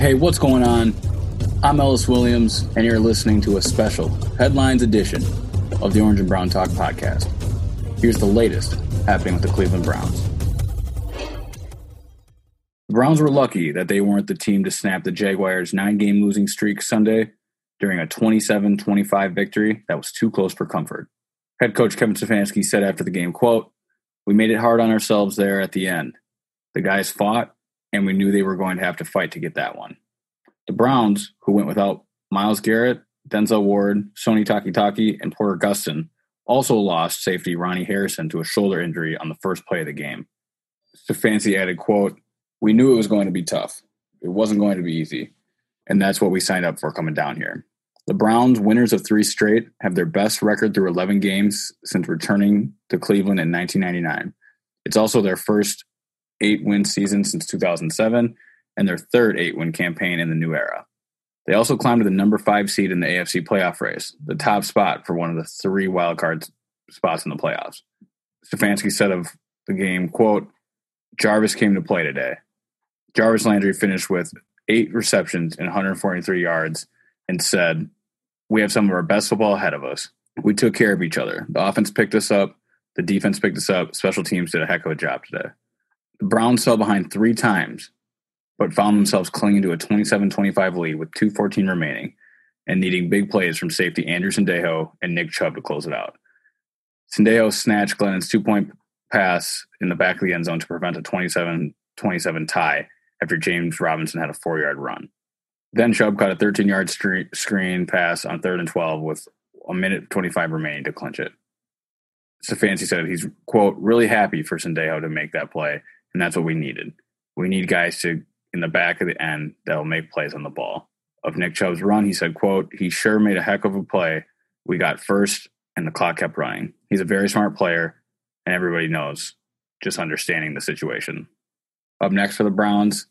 Hey, what's going on? I'm Ellis Williams, and you're listening to a special headlines edition of the Orange and Brown Talk podcast. Here's the latest happening with the Cleveland Browns. The Browns were lucky that they weren't the team to snap the Jaguars' nine game losing streak Sunday during a 27 25 victory that was too close for comfort. Head coach Kevin Stefanski said after the game, quote, We made it hard on ourselves there at the end. The guys fought and we knew they were going to have to fight to get that one. The Browns, who went without Myles Garrett, Denzel Ward, Sione Takitaki, and Porter Gustin, also lost safety Ronnie Harrison to a shoulder injury on the first play of the game. Stefanski added, quote, We knew it was going to be tough. It wasn't going to be easy. And that's what we signed up for coming down here. The Browns, winners of three straight, have their best record through 11 games since returning to Cleveland in 1999. It's also their first eight win season since 2007 and their third eight win campaign in the new era. They also climbed to the number five seed in the AFC playoff race, the top spot for one of the three wildcard spots in the playoffs. Stefanski said of the game, quote, Jarvis came to play today. Jarvis Landry finished with eight receptions and 143 yards and said, We have some of our best football ahead of us. We took care of each other. The offense picked us up. The defense picked us up. Special teams did a heck of a job today. The Browns fell behind three times, but found themselves clinging to a 27 25 lead with 2.14 remaining and needing big plays from safety Andrew Sendejo and Nick Chubb to close it out. Sendejo snatched Glennon's two point pass in the back of the end zone to prevent a 27 27 tie after James Robinson had a four yard run. Then Chubb caught a 13 yard screen pass on third and 12 with a minute 25 remaining to clinch it. Stefanski said he's, quote, really happy for Sendejo to make that play and that's what we needed. We need guys to in the back of the end that'll make plays on the ball. Of Nick Chubb's run, he said, quote, he sure made a heck of a play. We got first and the clock kept running. He's a very smart player, and everybody knows just understanding the situation. Up next for the Browns,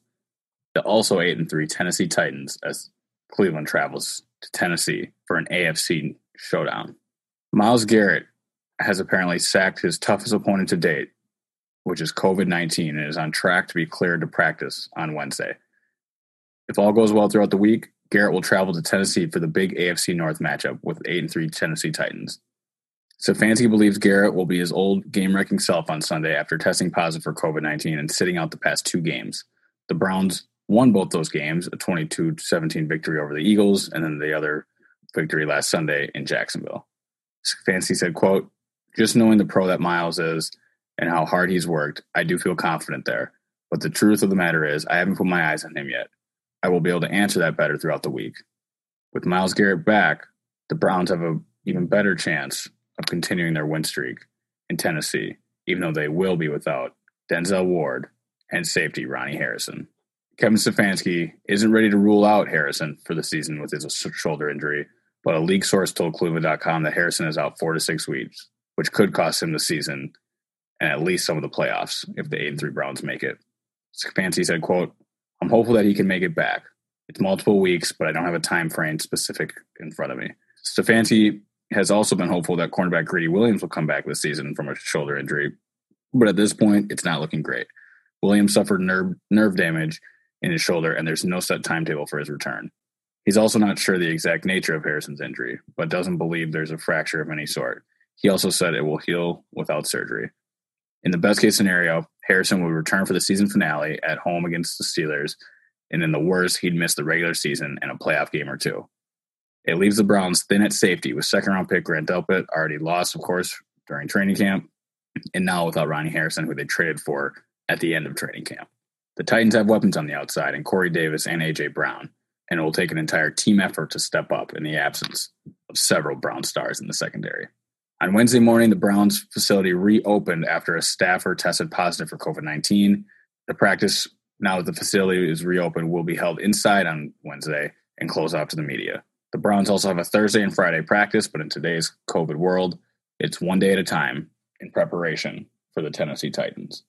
the also 8 and 3 Tennessee Titans as Cleveland travels to Tennessee for an AFC showdown. Myles Garrett has apparently sacked his toughest opponent to date which is COVID 19, and is on track to be cleared to practice on Wednesday. If all goes well throughout the week, Garrett will travel to Tennessee for the big AFC North matchup with 8 and 3 Tennessee Titans. Stefanski believes Garrett will be his old game wrecking self on Sunday after testing positive for COVID 19 and sitting out the past two games. The Browns won both those games, a 22 17 victory over the Eagles, and then the other victory last Sunday in Jacksonville. Stefanski said, quote, just knowing the pro that Myles is, and how hard he's worked, I do feel confident there. But the truth of the matter is, I haven't put my eyes on him yet. I will be able to answer that better throughout the week. With Myles Garrett back, the Browns have an even better chance of continuing their win streak in Tennessee, even though they will be without Denzel Ward and safety Ronnie Harrison. Kevin Stefanski isn't ready to rule out Harrison for the season with his shoulder injury, but a league source told Cleveland.com that Harrison is out four to six weeks, which could cost him the season and at least some of the playoffs if the eight and three Browns make it. Stefanski said, "quote I'm hopeful that he can make it back. It's multiple weeks, but I don't have a time frame specific in front of me." Stefanski has also been hopeful that cornerback Greedy Williams will come back this season from a shoulder injury, but at this point, it's not looking great. Williams suffered nerve nerve damage in his shoulder, and there's no set timetable for his return. He's also not sure the exact nature of Harrison's injury, but doesn't believe there's a fracture of any sort. He also said it will heal without surgery. In the best case scenario, Harrison would return for the season finale at home against the Steelers, and in the worst, he'd miss the regular season and a playoff game or two. It leaves the Browns thin at safety with second round pick Grant Delpit, already lost, of course, during training camp, and now without Ronnie Harrison, who they traded for at the end of training camp. The Titans have weapons on the outside, and Corey Davis and A.J. Brown, and it will take an entire team effort to step up in the absence of several Brown stars in the secondary. On Wednesday morning, the Browns facility reopened after a staffer tested positive for COVID 19. The practice now that the facility is reopened, will be held inside on Wednesday and close off to the media. The Browns also have a Thursday and Friday practice, but in today's COVID world, it's one day at a time in preparation for the Tennessee Titans.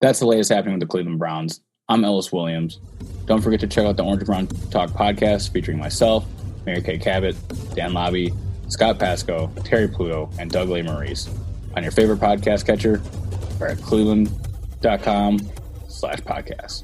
That's the latest happening with the Cleveland Browns. I'm Ellis Williams. Don't forget to check out the Orange Brown Talk podcast featuring myself, Mary Kay Cabot, Dan Labbe, Scott Patsko, Terry Pluto, and Doug maurice on your favorite podcast catcher or at cleveland.com slash podcast.